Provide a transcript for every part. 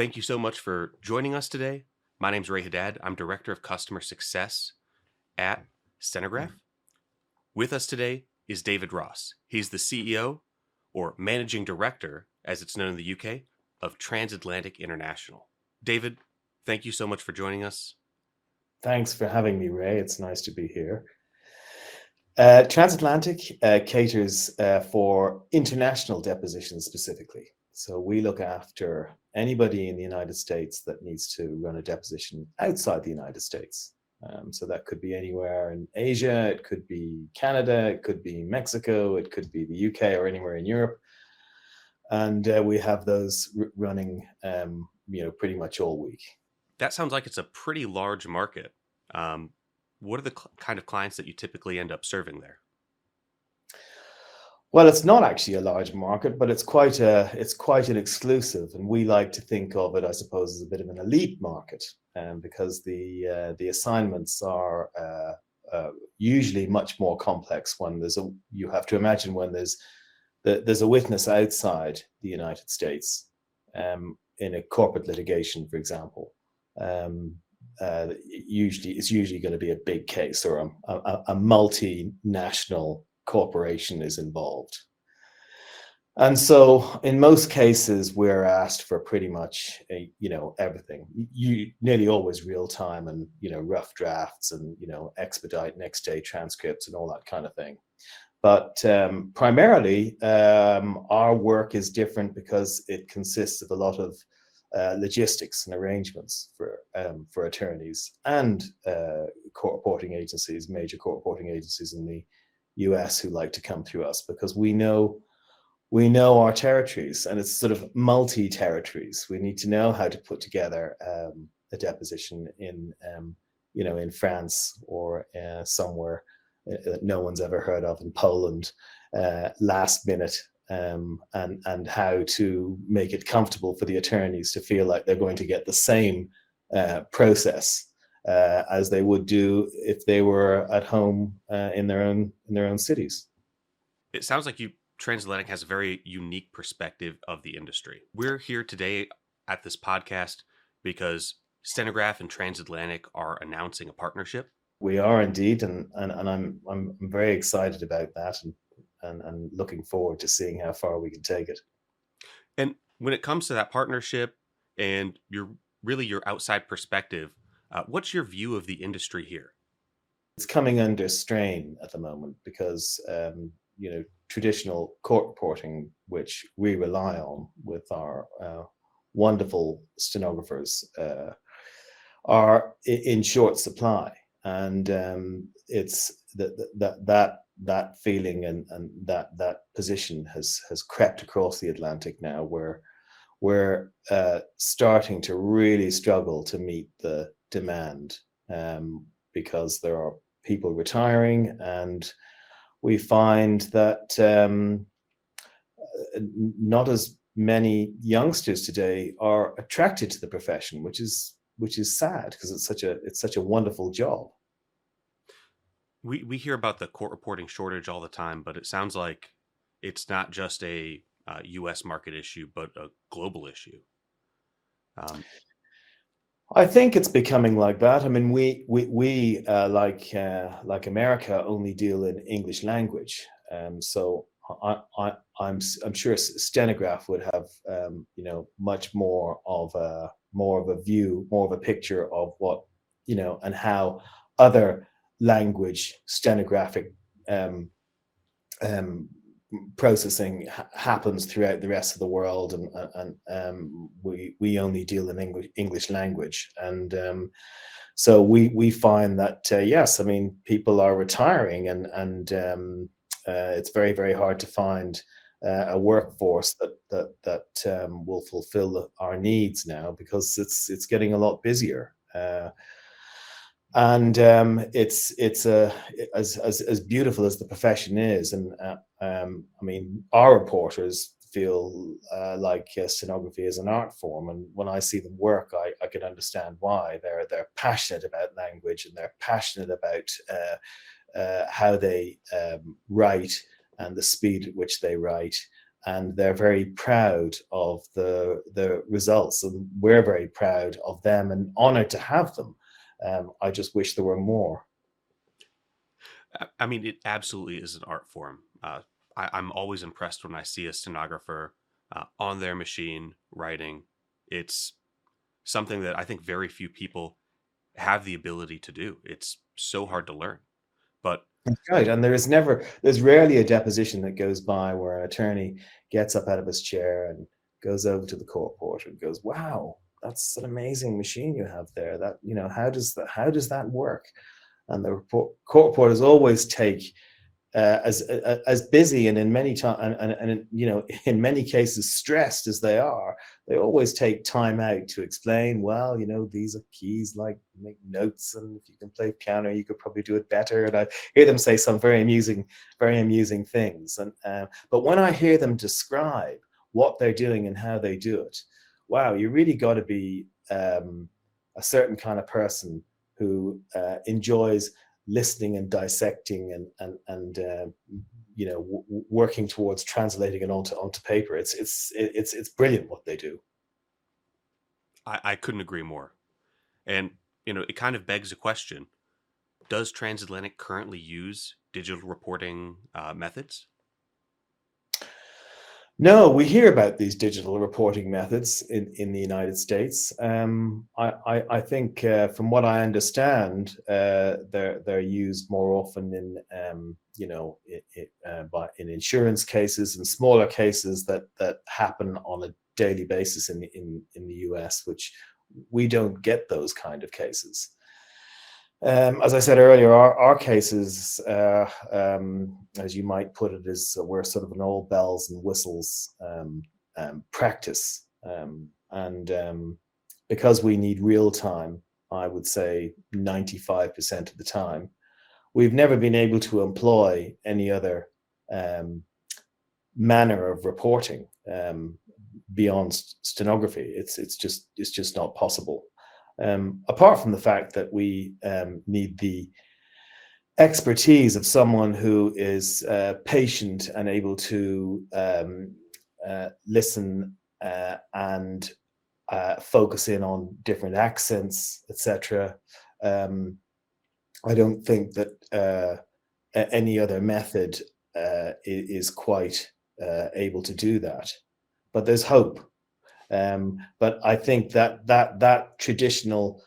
Thank you so much for joining us today. My name is Ray Haddad. I'm Director of Customer Success at Stenograph. With us today is David Ross. He's the CEO or Managing Director, as it's known in the UK, of Transatlantic International. David, thank you so much for joining us. Thanks for having me, Ray. It's nice to be here. Uh, Transatlantic uh, caters uh, for international depositions specifically. So we look after anybody in the United States that needs to run a deposition outside the United States. Um, so that could be anywhere in Asia, it could be Canada, it could be Mexico, it could be the UK or anywhere in Europe. And uh, we have those r- running, um, you know, pretty much all week. That sounds like it's a pretty large market. Um, what are the cl- kind of clients that you typically end up serving there? Well, it's not actually a large market, but it's quite a it's quite an exclusive, and we like to think of it, I suppose, as a bit of an elite market, um, because the uh, the assignments are uh, uh, usually much more complex. When there's a you have to imagine when there's the, there's a witness outside the United States um, in a corporate litigation, for example. Um, uh, usually, it's usually going to be a big case or a, a, a multinational corporation is involved. And so, in most cases, we're asked for pretty much, a, you know, everything. You nearly always real time and you know rough drafts and you know expedite next day transcripts and all that kind of thing. But um, primarily, um, our work is different because it consists of a lot of uh, logistics and arrangements for um, for attorneys and uh, court reporting agencies, major court reporting agencies in the US who like to come through us because we know we know our territories and it's sort of multi territories. We need to know how to put together um, a deposition in um, you know in France or uh, somewhere uh, that no one's ever heard of in Poland uh, last minute um, and and how to make it comfortable for the attorneys to feel like they're going to get the same uh, process uh, as they would do if they were at home uh, in their own in their own cities. It sounds like you Transatlantic has a very unique perspective of the industry. We're here today at this podcast because Stenograph and Transatlantic are announcing a partnership. We are indeed, and and, and I'm, I'm I'm very excited about that, and, and and looking forward to seeing how far we can take it. And when it comes to that partnership and your really your outside perspective, uh, what's your view of the industry here? It's coming under strain at the moment because um, you know traditional court reporting, which we rely on with our uh, wonderful stenographers, uh, are in short supply, and um, it's that that that that feeling and, and that that position has has crept across the Atlantic now, where we're uh, starting to really struggle to meet the demand um, because there are people retiring and we find that um, uh, not as many youngsters today are attracted to the profession which is which is sad because it's such a it's such a wonderful job. We we hear about the court reporting shortage all the time but it sounds like it's not just a uh, us market issue but a global issue. Um, I think it's becoming like that. I mean, we we we uh, like uh, like America only deal in English language, um, so I, I I'm I'm sure Stenograph would have um, you know much more of a more of a view, more of a picture of what you know and how other language stenographic um, um, processing ha- happens throughout the rest of the world, and and um, we we only deal in English English language, and um, so we we find that uh, yes, I mean people are retiring, and and um, uh, it's very very hard to find. Uh, a workforce that that that um, will fulfill our needs now because it's it's getting a lot busier. Uh, and um, it's it's a as, as as beautiful as the profession is, and uh, um, I mean our reporters feel uh, like uh, stenography is an art form, and when I see them work, I, I can understand why they're they're passionate about language and they're passionate about uh, uh, how they um, write and the speed at which they write, and they're very proud of the the results, and we're very proud of them and honoured to have them. Um, I just wish there were more. I mean, it absolutely is an art form. Uh, I, am always impressed when I see a stenographer uh, on their machine writing. It's something that I think very few people have the ability to do. It's so hard to learn. But right. And there is never, there's rarely a deposition that goes by where an attorney gets up out of his chair and goes over to the court reporter and goes, wow, that's an amazing machine you have there. That, you know, how does that, how does that work? And the report, court reporters always take uh, as uh, as busy and in many time and, and, and you know in many cases stressed as they are they always take time out to explain well you know these are keys like make notes and if you can play piano you could probably do it better. And i hear them say some very amusing very amusing things. And uh, but when i hear them describe what they're doing and how they do it wow you really got to be um, a certain kind of person who uh, enjoys listening and dissecting and and and uh, you know w- working towards translating it onto onto paper. It's it's it's it's brilliant what they do. I, I couldn't agree more, and you know it kind of begs a question: Does Transatlantic currently use digital reporting uh, methods? No, we hear about these digital reporting methods in, in the United States. Um, I, I, I, think, uh, from what I understand, uh, they're they're used more often in um, you know it, it, uh, by, in insurance cases and smaller cases that that happen on a daily basis in in in the U.S., which we don't get those kind of cases. Um, as I said earlier, our, our cases, uh, um, as you might put it, is uh, we're sort of an all bells and whistles um, um practice. Um, and um, because we need real time, I would say 95% of the time, we've never been able to employ any other manner of reporting beyond stenography. It's, it's, just, it's just not possible. Um, apart from the fact that we um, need the expertise of someone who is uh, patient and able to um, uh, listen uh, and uh, focus in on different accents, etc. Um, I don't think that uh, any other method uh, is quite able to do that. But there's hope um, but I think that that that traditional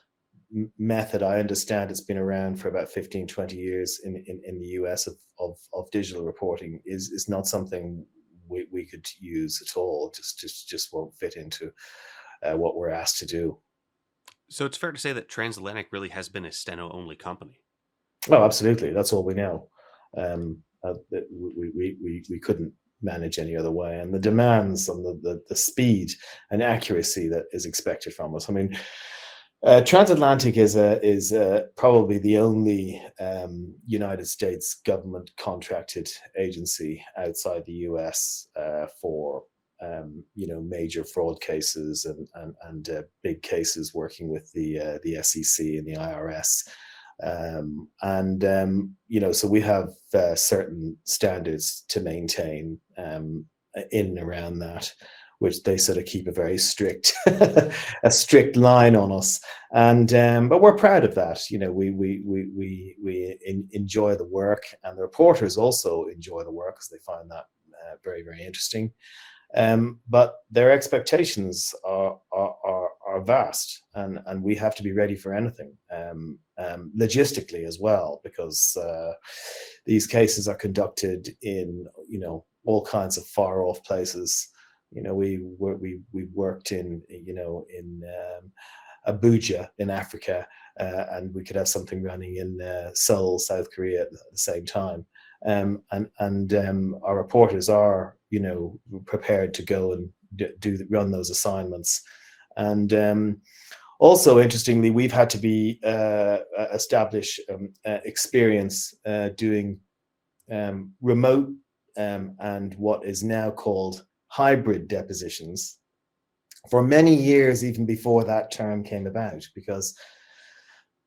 method, I understand it's been around for about 15, 20 years in, in, in the US of, of, of, digital reporting is, is not something we, we could use at all. Just, just, just won't fit into uh, what we're asked to do. So it's fair to say that Transatlantic really has been a steno only company. Oh, absolutely. That's all we know. Um, uh, we, we, we, we couldn't manage any other way and the demands and the, the, the speed and accuracy that is expected from us i mean uh, transatlantic is a, is a, probably the only um, United States government contracted agency outside the U.S. Uh, for um, you know major fraud cases and and, and uh, big cases working with the uh, the SEC and the IRS um, and um, you know so we have uh, certain standards to maintain um, in and around that which they sort of keep a very strict a strict line on us. And um, but we're proud of that. You know we we we we, we in, enjoy the work and the reporters also enjoy the work because they find that uh, very very interesting. Um, but their expectations are, are, are are vast, and and we have to be ready for anything um, um, logistically as well, because uh, these cases are conducted in you know all kinds of far off places. You know, we we we worked in you know in um, Abuja in Africa, uh, and we could have something running in uh, Seoul, South Korea at the same time. Um, and and um, our reporters are you know prepared to go and do run those assignments and um, also, interestingly, we've had to be uh, establish um, uh, experience uh, doing um, remote um, and what is now called hybrid depositions for many years, even before that term came about, because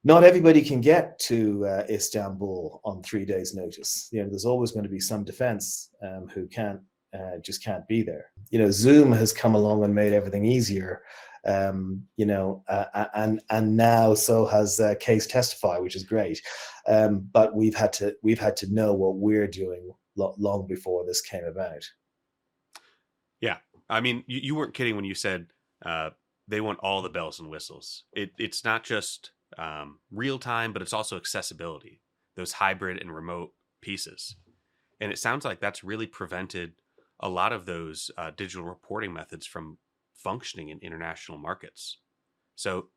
not everybody can get to uh, Istanbul on three days' notice. You know, there's always going to be some defense um, who can't uh, just can't be there. You know, Zoom has come along and made everything easier. Um, you know, uh, and and now so has uh, Case Testify, which is great. Um, but we've had to we've had to know what we're doing long before this came about. Yeah, I mean, you, you weren't kidding when you said uh, they want all the bells and whistles. It, it's not just um, real time, but it's also accessibility. Those hybrid and remote pieces, and it sounds like that's really prevented a lot of those uh, digital reporting methods from functioning in international markets. So,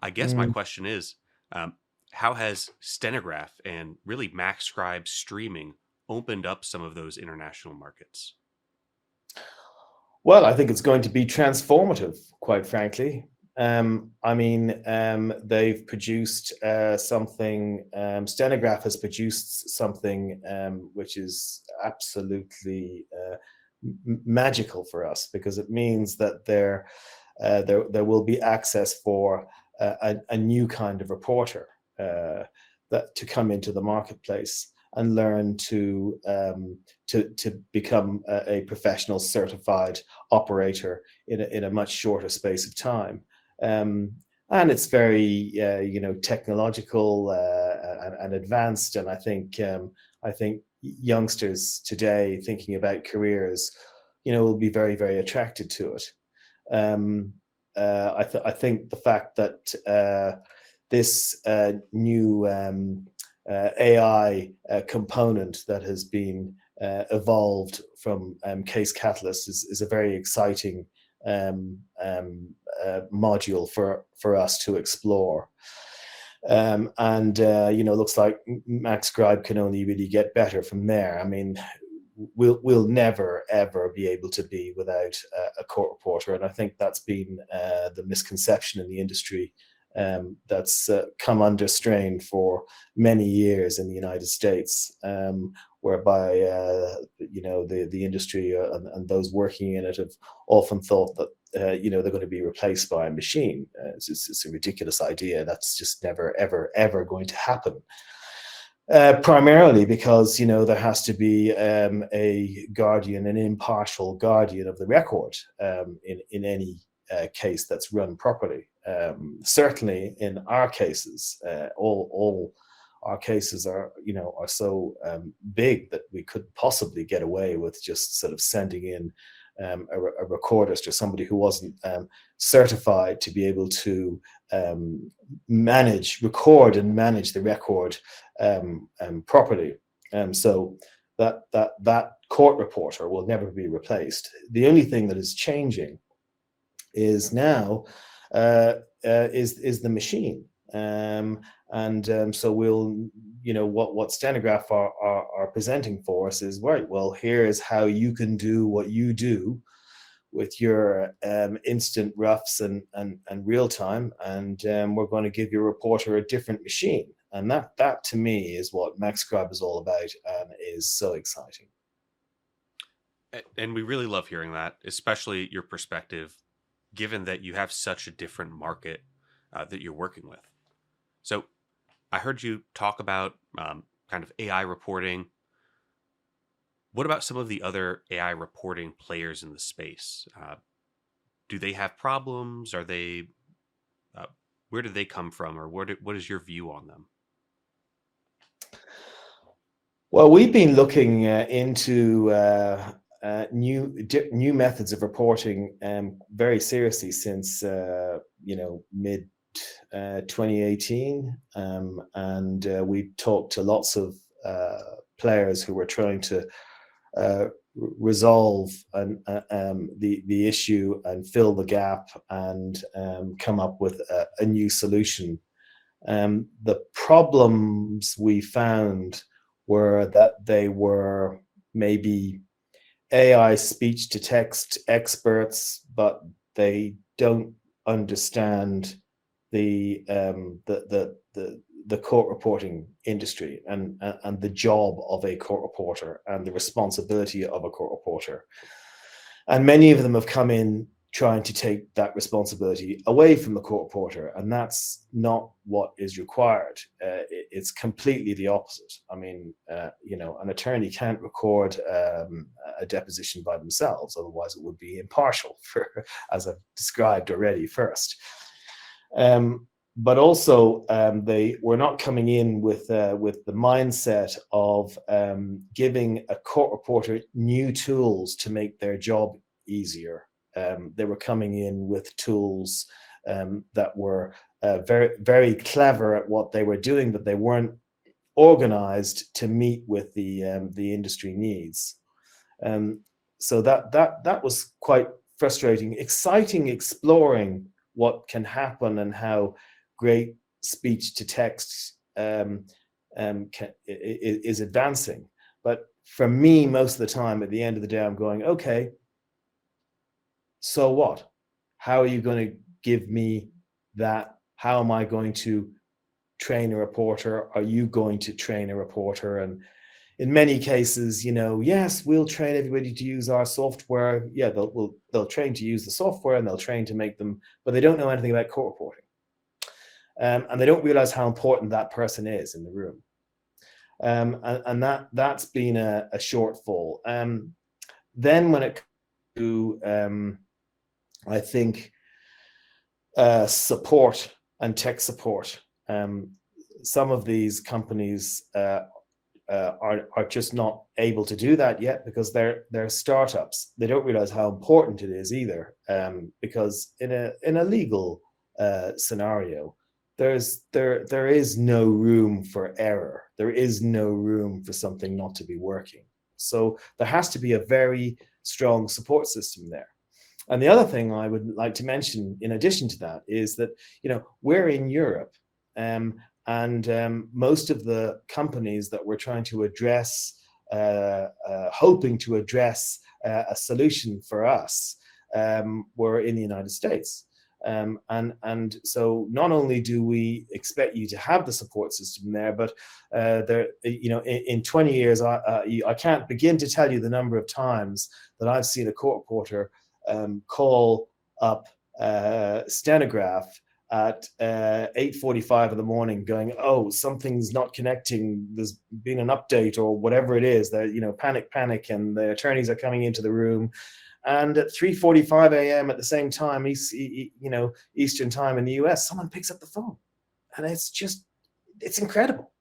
I guess mm. my question is, um, how has Stenograph and really MaxScribe streaming opened up some of those international markets? Well, I think it's going to be transformative, quite frankly. Um, I mean, um, they've produced uh, something, um, Stenograph has produced something um, which is absolutely uh, magical for us because it means that there, uh, there, there will be access for uh, a, a, new kind of reporter uh, that to come into the marketplace and learn to um, to to become a, a, professional certified operator in a, in a much shorter space of time. Um, and it's very uh, you know technological uh, and, and, advanced, and I think um, I think youngsters today thinking about careers, you know, will be very very attracted to it. Um, uh, I, th- I think the fact that uh, this uh, new um, uh, AI uh, component that has been uh, evolved from um, Case Catalyst is, is a very exciting um, um, module for, for us to explore. Um, and uh, you know, looks like Max MaxScribe can only really get better from there. I mean, we'll we'll never ever be able to be without a, a court reporter, and I think that's been uh, the misconception in the industry um, that's uh, come under strain for many years in the United States, um, whereby uh, you know the the industry uh, and, and, those working in it have often thought that uh, you know they're going to be replaced by a machine. Uh, it's, it's, it's, a ridiculous idea. That's just never ever ever going to happen. Primarily because you know there has to be um, a guardian, an impartial guardian of the record um, in in any case that's run properly um, certainly in our cases, uh, all all our cases are you know are so um, big that we could possibly get away with just sort of sending in um, a, a, recordist or somebody who wasn't um, certified to be able to um, manage, record, and manage the record um, properly. Um, so that that that court reporter will never be replaced. The only thing that is changing is now is is the machine. Um, and um, so we'll, you know, what what Stenograph are, are, are presenting for us is right. Well, here is how you can do what you do with your um, instant roughs and and, and real time, and um, we're going to give your reporter a different machine. And that that to me is what MaxScribe is all about, and is so exciting. And we really love hearing that, especially your perspective given that you have such a different market uh, that you're working with. So I heard you talk about um, kind of AI reporting. What about some of the other AI reporting players in the space? Uh, do they have problems? Are they, uh, where do they come from, or what, what is your view on them? Well, we've been looking uh, into uh, uh, new new methods of reporting um, very seriously since uh, you know mid uh, 2018, um, and uh, we talked to lots of uh, players who were trying to resolve an, um, the the issue and fill the gap and um, come up with a, a new solution. Um, the problems we found were that they were maybe AI speech to text experts, but they don't understand the um, the, the the the court reporting industry and and the job of a court reporter and the responsibility of a court reporter. And many of them have come in trying to take that responsibility away from the court reporter, and that's not what is required. Uh, it, it's completely the opposite. I mean, uh, you know, an attorney can't record um, a deposition by themselves. Otherwise, it would be impartial, for, as I've described already first. Um, but also, um, they were not coming in with uh, with the mindset of um, giving a court reporter new tools to make their job easier. Um, they were coming in with tools um, that were uh, very very clever at what they were doing, but they weren't organized to meet with the um, the industry needs. Um, so that that that was quite frustrating, exciting, exploring what can happen and how great speech to text um, um, can, is, is advancing. But for me, most of the time, at the end of the day, I'm going, okay, so what? How are you going to give me that? How am I going to train a reporter? Are you going to train a reporter? And in many cases, you know, yes, we'll train everybody to use our software. Yeah, they'll we'll, they'll train to use the software and they'll train to make them, but they don't know anything about court reporting, um, and they don't realize how important that person is in the room. Um, and, and, that that's been a, a shortfall. Um, then when it comes to, um, I think, uh, support and tech support, um, some of these companies uh, uh, are are just not able to do that yet because they're they're startups. They don't realize how important it is either. Um, because in a in a legal uh, scenario, there's there there is no room for error. There is no room for something not to be working. So there has to be a very strong support system there. And the other thing I would like to mention, in addition to that, is that you know we're in Europe, um, and um, most of the companies that we're trying to address, uh, uh, hoping to address uh, a solution for us, um, were in the United States. Um, and and so not only do we expect you to have the support system there, but uh, there you know in, in 20 years I uh, I can't begin to tell you the number of times that I've seen a court reporter um, call up uh, Stenograph at uh, 8.45 in the morning going oh something's not connecting. There's been an update or whatever it is that you know panic panic and the attorneys are coming into the room. And at 3.45 a.m at the same time east, you know eastern time in the us someone picks up the phone. And it's just it's incredible.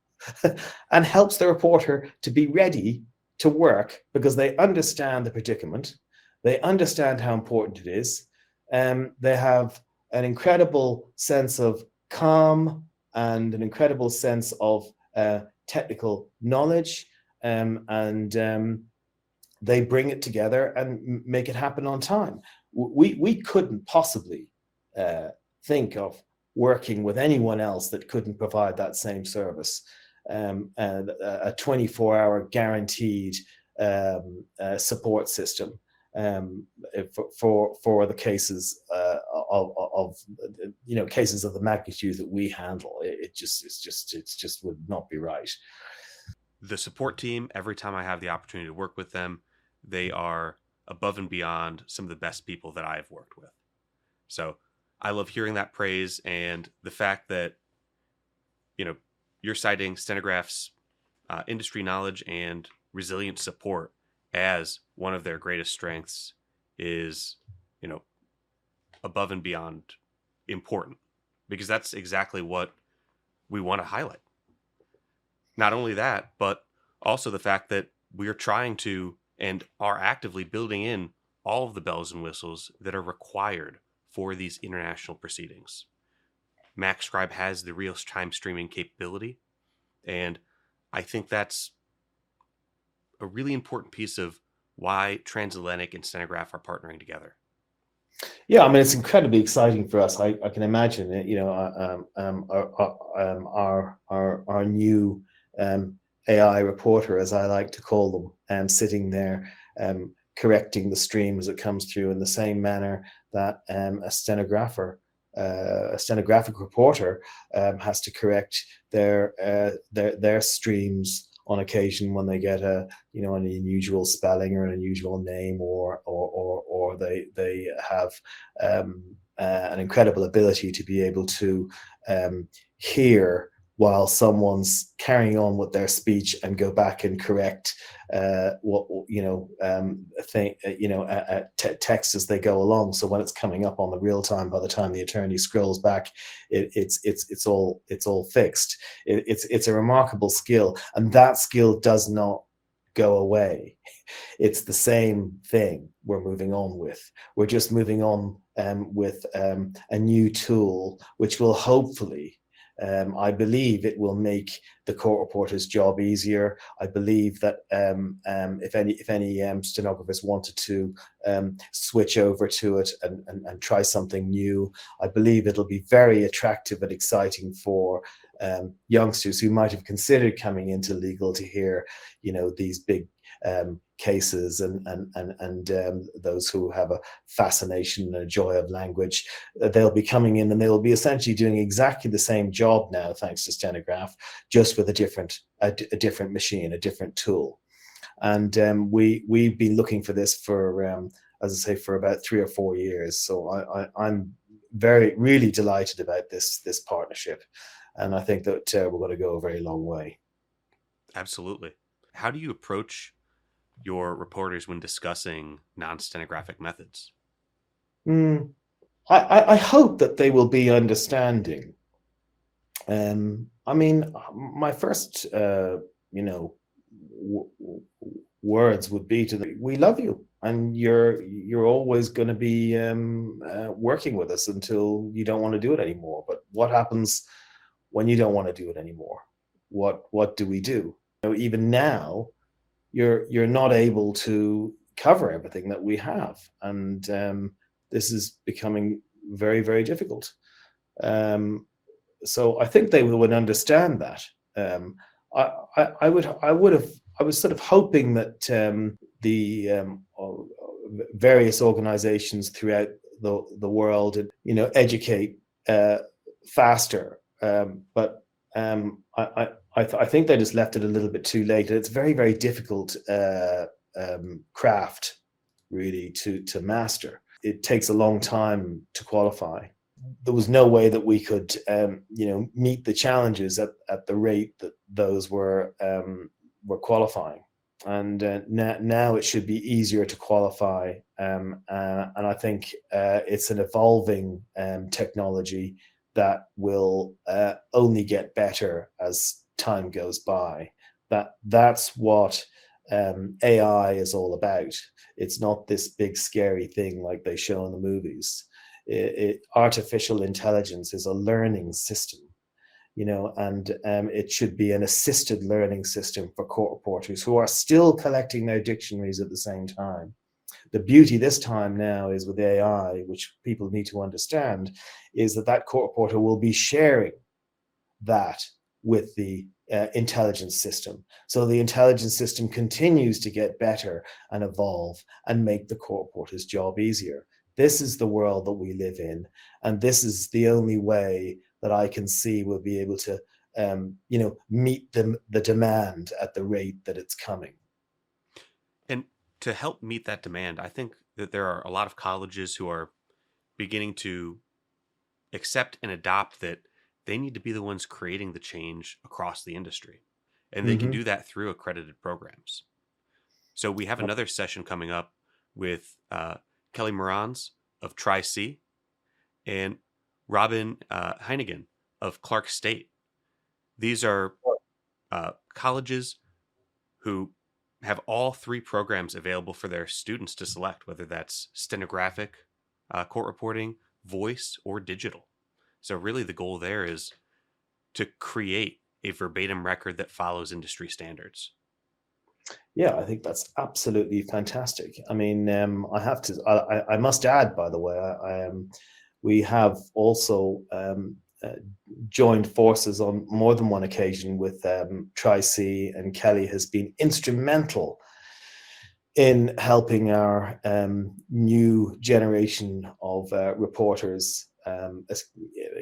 And helps the reporter to be ready to work because they understand the predicament they understand how important it is um, they have an incredible sense of calm and an incredible sense of uh, technical knowledge um, and um, they bring it together and make it happen on time. We we couldn't possibly uh, think of working with anyone else that couldn't provide that same service. Um, a 24 hour guaranteed um, uh, support system um, for, for, for the cases uh, of, of you know cases of the magnitude that we handle. It, it just it's just it's just would not be right. The support team, every time I have the opportunity to work with them, they are above and beyond some of the best people that I have worked with. So I love hearing that praise and the fact that you know you're citing Stenograph's uh, industry knowledge and resilient support as one of their greatest strengths is, you know, above and beyond important because that's exactly what we want to highlight. Not only that, but also the fact that we are trying to and are actively building in all of the bells and whistles that are required for these international proceedings. MaxScribe has the real time streaming capability, and I think that's a really important piece of why Transatlantic and Stenograph are partnering together. Yeah, I mean it's incredibly exciting for us. I, I can imagine it. You know, uh, um, um, our, um, our our our new um, AI reporter, as I like to call them, um, sitting there um, correcting the stream as it comes through in the same manner that a stenographer, uh, a stenographic reporter, has to correct their uh, their their streams on occasion when they get a you know an unusual spelling or an unusual name or or or, or they they have um, uh, an incredible ability to be able to um, hear while someone's carrying on with their speech and go back and correct uh, what you know um, thing uh, you know uh, t- text as they go along. So when it's coming up on the real time, by the time the attorney scrolls back, it, it's it's it's all it's all fixed. It, it's it's a remarkable skill, and that skill does not go away. It's the same thing we're moving on with. We're just moving on um, with um, a new tool, which will hopefully um, I believe it will make the court reporter's job easier. I believe that um, um, if any if any um, stenographers wanted to um, switch over to it and, and, and, try something new, I believe it'll be very attractive and exciting for um, youngsters who might have considered coming into legal to hear, you know, these big um, cases and and and, and um, those who have a fascination and a joy of language uh, they'll be coming in and they'll be essentially doing exactly the same job now thanks to stenograph just with a different a, a different machine a different tool. And um, we we've been looking for this for um, as i say for about three or four years. So I, I i'm very really delighted about this this partnership. And i think that uh, we're going to go a very long way. Absolutely. How do you approach your reporters when discussing non-stenographic methods? Mm, I, I, hope that they will be understanding. Um, I mean, my first, uh, you know, w- words would be to them, "We love you, and you're you're always going to be um, uh, working with us until you don't want to do it anymore." But what happens when you don't want to do it anymore? What what do we do? You know, even now, you're you're not able to cover everything that we have, and um, this is becoming very very difficult. Um, so I think they would understand that. Um, I, I, I, would I would have I was sort of hoping that um, the um, various organizations throughout the the world and you know educate uh, faster, um, but um, I, I, th- I, think they just left it a little bit too late. It's very, very difficult uh, um, craft, really, to to master. It takes a long time to qualify. There was no way that we could, um, you know, meet the challenges at, at the rate that those were um, were qualifying. And uh, now, now it should be easier to qualify. Um, uh, and I think uh, it's an evolving um, technology that will uh, only get better as time goes by. That that's what um, AI is all about. It's not this big scary thing like they show in the movies. It, it, artificial intelligence is a learning system, you know, and um, it should be an assisted learning system for court reporters who are still collecting their dictionaries at the same time the beauty this time now is with AI, which people need to understand, is that that court reporter will be sharing that with the uh, intelligence system. So the intelligence system continues to get better and evolve and make the court reporter's job easier. This is the world that we live in, and this is the only way that I can see we'll be able to, um, you know, meet the the demand at the rate that it's coming And to help meet that demand, I think that there are a lot of colleges who are beginning to accept and adopt that they need to be the ones creating the change across the industry. And they mm-hmm. can do that through accredited programs. So we have another session coming up with uh, Kelly Moranz of Tri C and Robin uh, of Clark State. These are uh, colleges who have all three programs available for their students to select, whether that's stenographic, uh, court reporting, voice, or digital. So, really, the goal there is to create a verbatim record that follows industry standards. Yeah, I think that's absolutely fantastic. I mean, um, I have to, I, I, must add, by the way, I, um, we have also um, uh, joined forces on more than one occasion with um, Tri-C and Kelly has been instrumental in helping our um, new generation of uh, reporters um,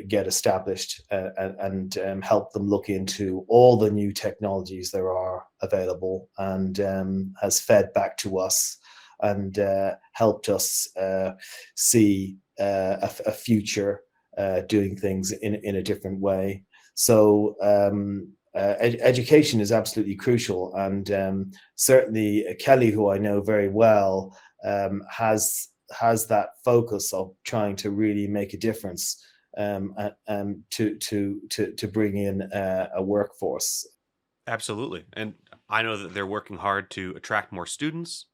get established uh, and, um, help them look into all the new technologies there are available and um, has fed back to us and uh, helped us uh, see uh, a, a future uh, doing things in in a different way. So um, uh, ed- education is absolutely crucial, and um, certainly Kelly, who I know very well, um, has has that focus of trying to really make a difference um, um, to to to to bring in a, a workforce. Absolutely, and I know that they're working hard to attract more students,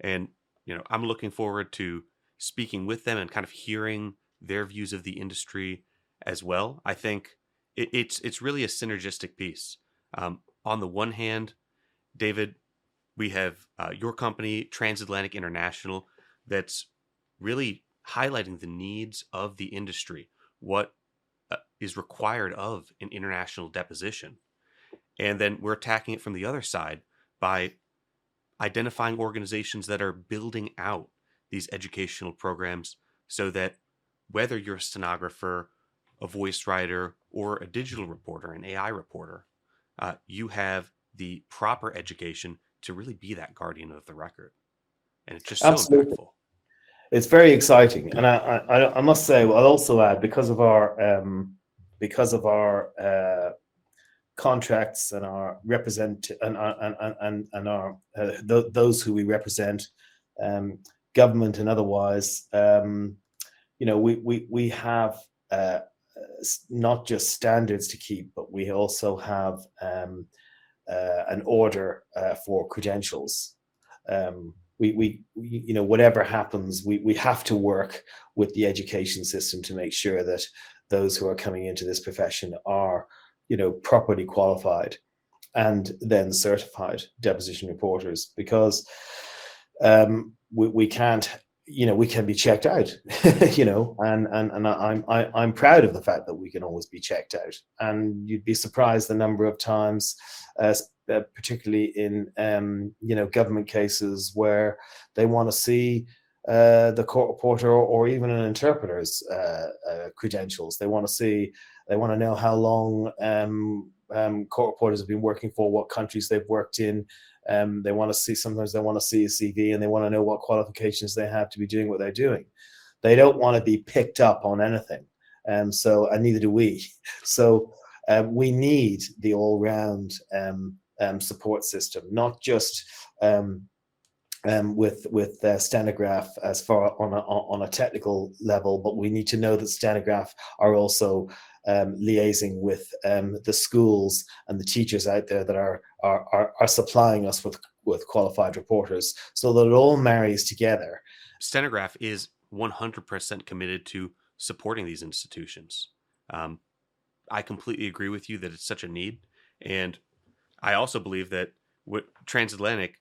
and you know I'm looking forward to speaking with them and kind of hearing their views of the industry as well. I think it, it's it's really a synergistic piece. Um, on the one hand, David, we have uh, your company, Transatlantic International, that's really highlighting the needs of the industry, what uh, is required of an international deposition. And then we're attacking it from the other side by identifying organizations that are building out these educational programs so that whether you're a stenographer, a voice writer, or a digital reporter, an AI reporter, uh, you have the proper education to really be that guardian of the record. And it's just Absolutely. so impactful. It's very exciting, and I, I, I must say, I'll also add because of our um, because of our uh, contracts and our represent and and and, and our uh, th- those who we represent, um, government and otherwise, um, you know, we we we have uh, not just standards to keep, but we also have um, uh, an order uh, for credentials. Um, we, we, we, you know, whatever happens, we, we have to work with the education system to make sure that those who are coming into this profession are, you know, properly qualified and then certified deposition reporters because um, we, we can't you know we can be checked out you know and and and i'm I, am i am proud of the fact that we can always be checked out. And you'd be surprised the number of times uh, uh, particularly in um, you know government cases where they want to see uh, the court reporter or, even an interpreter's uh, uh, credentials they want to see they want to know how long um, um, court reporters have been working for what countries they've worked in um, they want to see sometimes they want to see a CV and they want to know what qualifications they have to be doing what they're doing. They don't want to be picked up on anything. Um, so and neither do we. So um, we need the all-round um, um, support system, not just um, um, with with uh, Stenograph as far on a, on a technical level, but we need to know that Stenograph are also um, liaising with um, the schools and the teachers out there that are, are, are, are supplying us with, with qualified reporters so that it all marries together. Stenograph is 100% committed to supporting these institutions. Um, I completely agree with you that it's such a need. And I also believe that with transatlantic,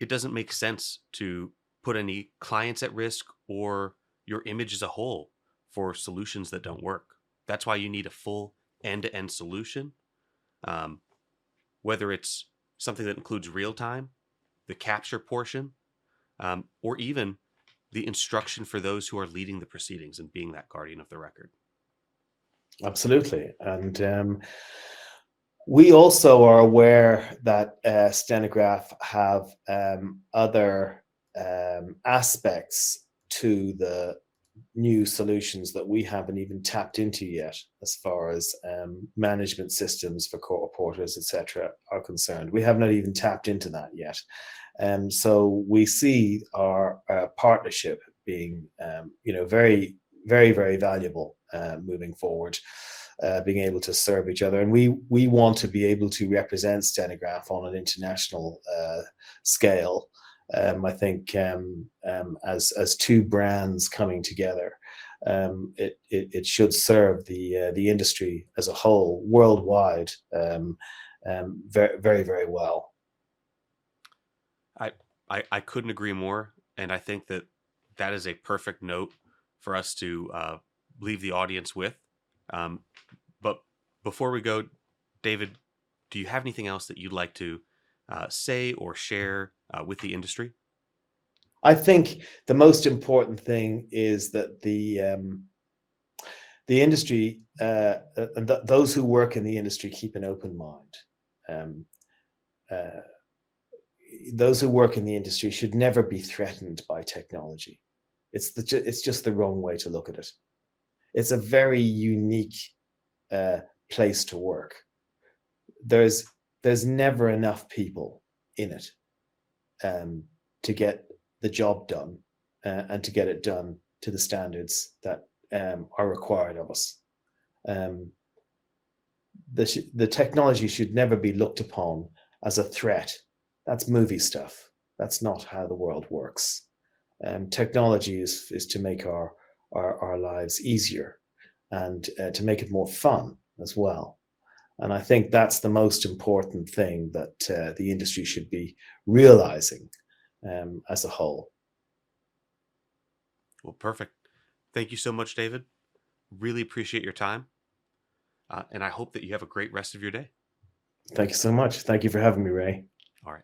it doesn't make sense to put any clients at risk or your image as a whole for solutions that don't work. That's why you need a full end to end solution. Um, whether it's something that includes real time, the capture portion, um, or even the instruction for those who are leading the proceedings and being that guardian of the record. Absolutely. And um, we also are aware that uh, Stenograph have um, other um, aspects to the new solutions that we haven't even tapped into yet as far as um, management systems for court reporters etc are concerned. We have not even tapped into that yet. And um, so we see our, our partnership being um, you know very very very valuable uh, moving forward uh, being able to serve each other and we we want to be able to represent stenograph on an international uh, scale um, I think um, um, as as two brands coming together, um, it, it, it should serve the uh, the industry as a whole worldwide um, um, very very very well. I, I I couldn't agree more, and I think that that is a perfect note for us to uh, leave the audience with. Um, but before we go, David, do you have anything else that you'd like to uh, say or share uh, with the industry? I think the most important thing is that the um, the industry uh, and th- those who work in the industry keep an open mind. Um, uh, those who work in the industry should never be threatened by technology. It's the it's just the wrong way to look at it. It's a very unique uh, place to work. There's there's never enough people in it um, to get the job done uh, and to get it done to the standards that um, are required of us. Um, the, the technology should never be looked upon as a threat. That's movie stuff. That's not how the world works. Um, technology is, is to make our, our, our lives easier and uh, to make it more fun as well. And I think that's the most important thing that uh, the industry should be realizing um, as a whole. Well, perfect. Thank you so much, David. Really appreciate your time. Uh, and I hope that you have a great rest of your day. Thank you so much. Thank you for having me, Ray. All right.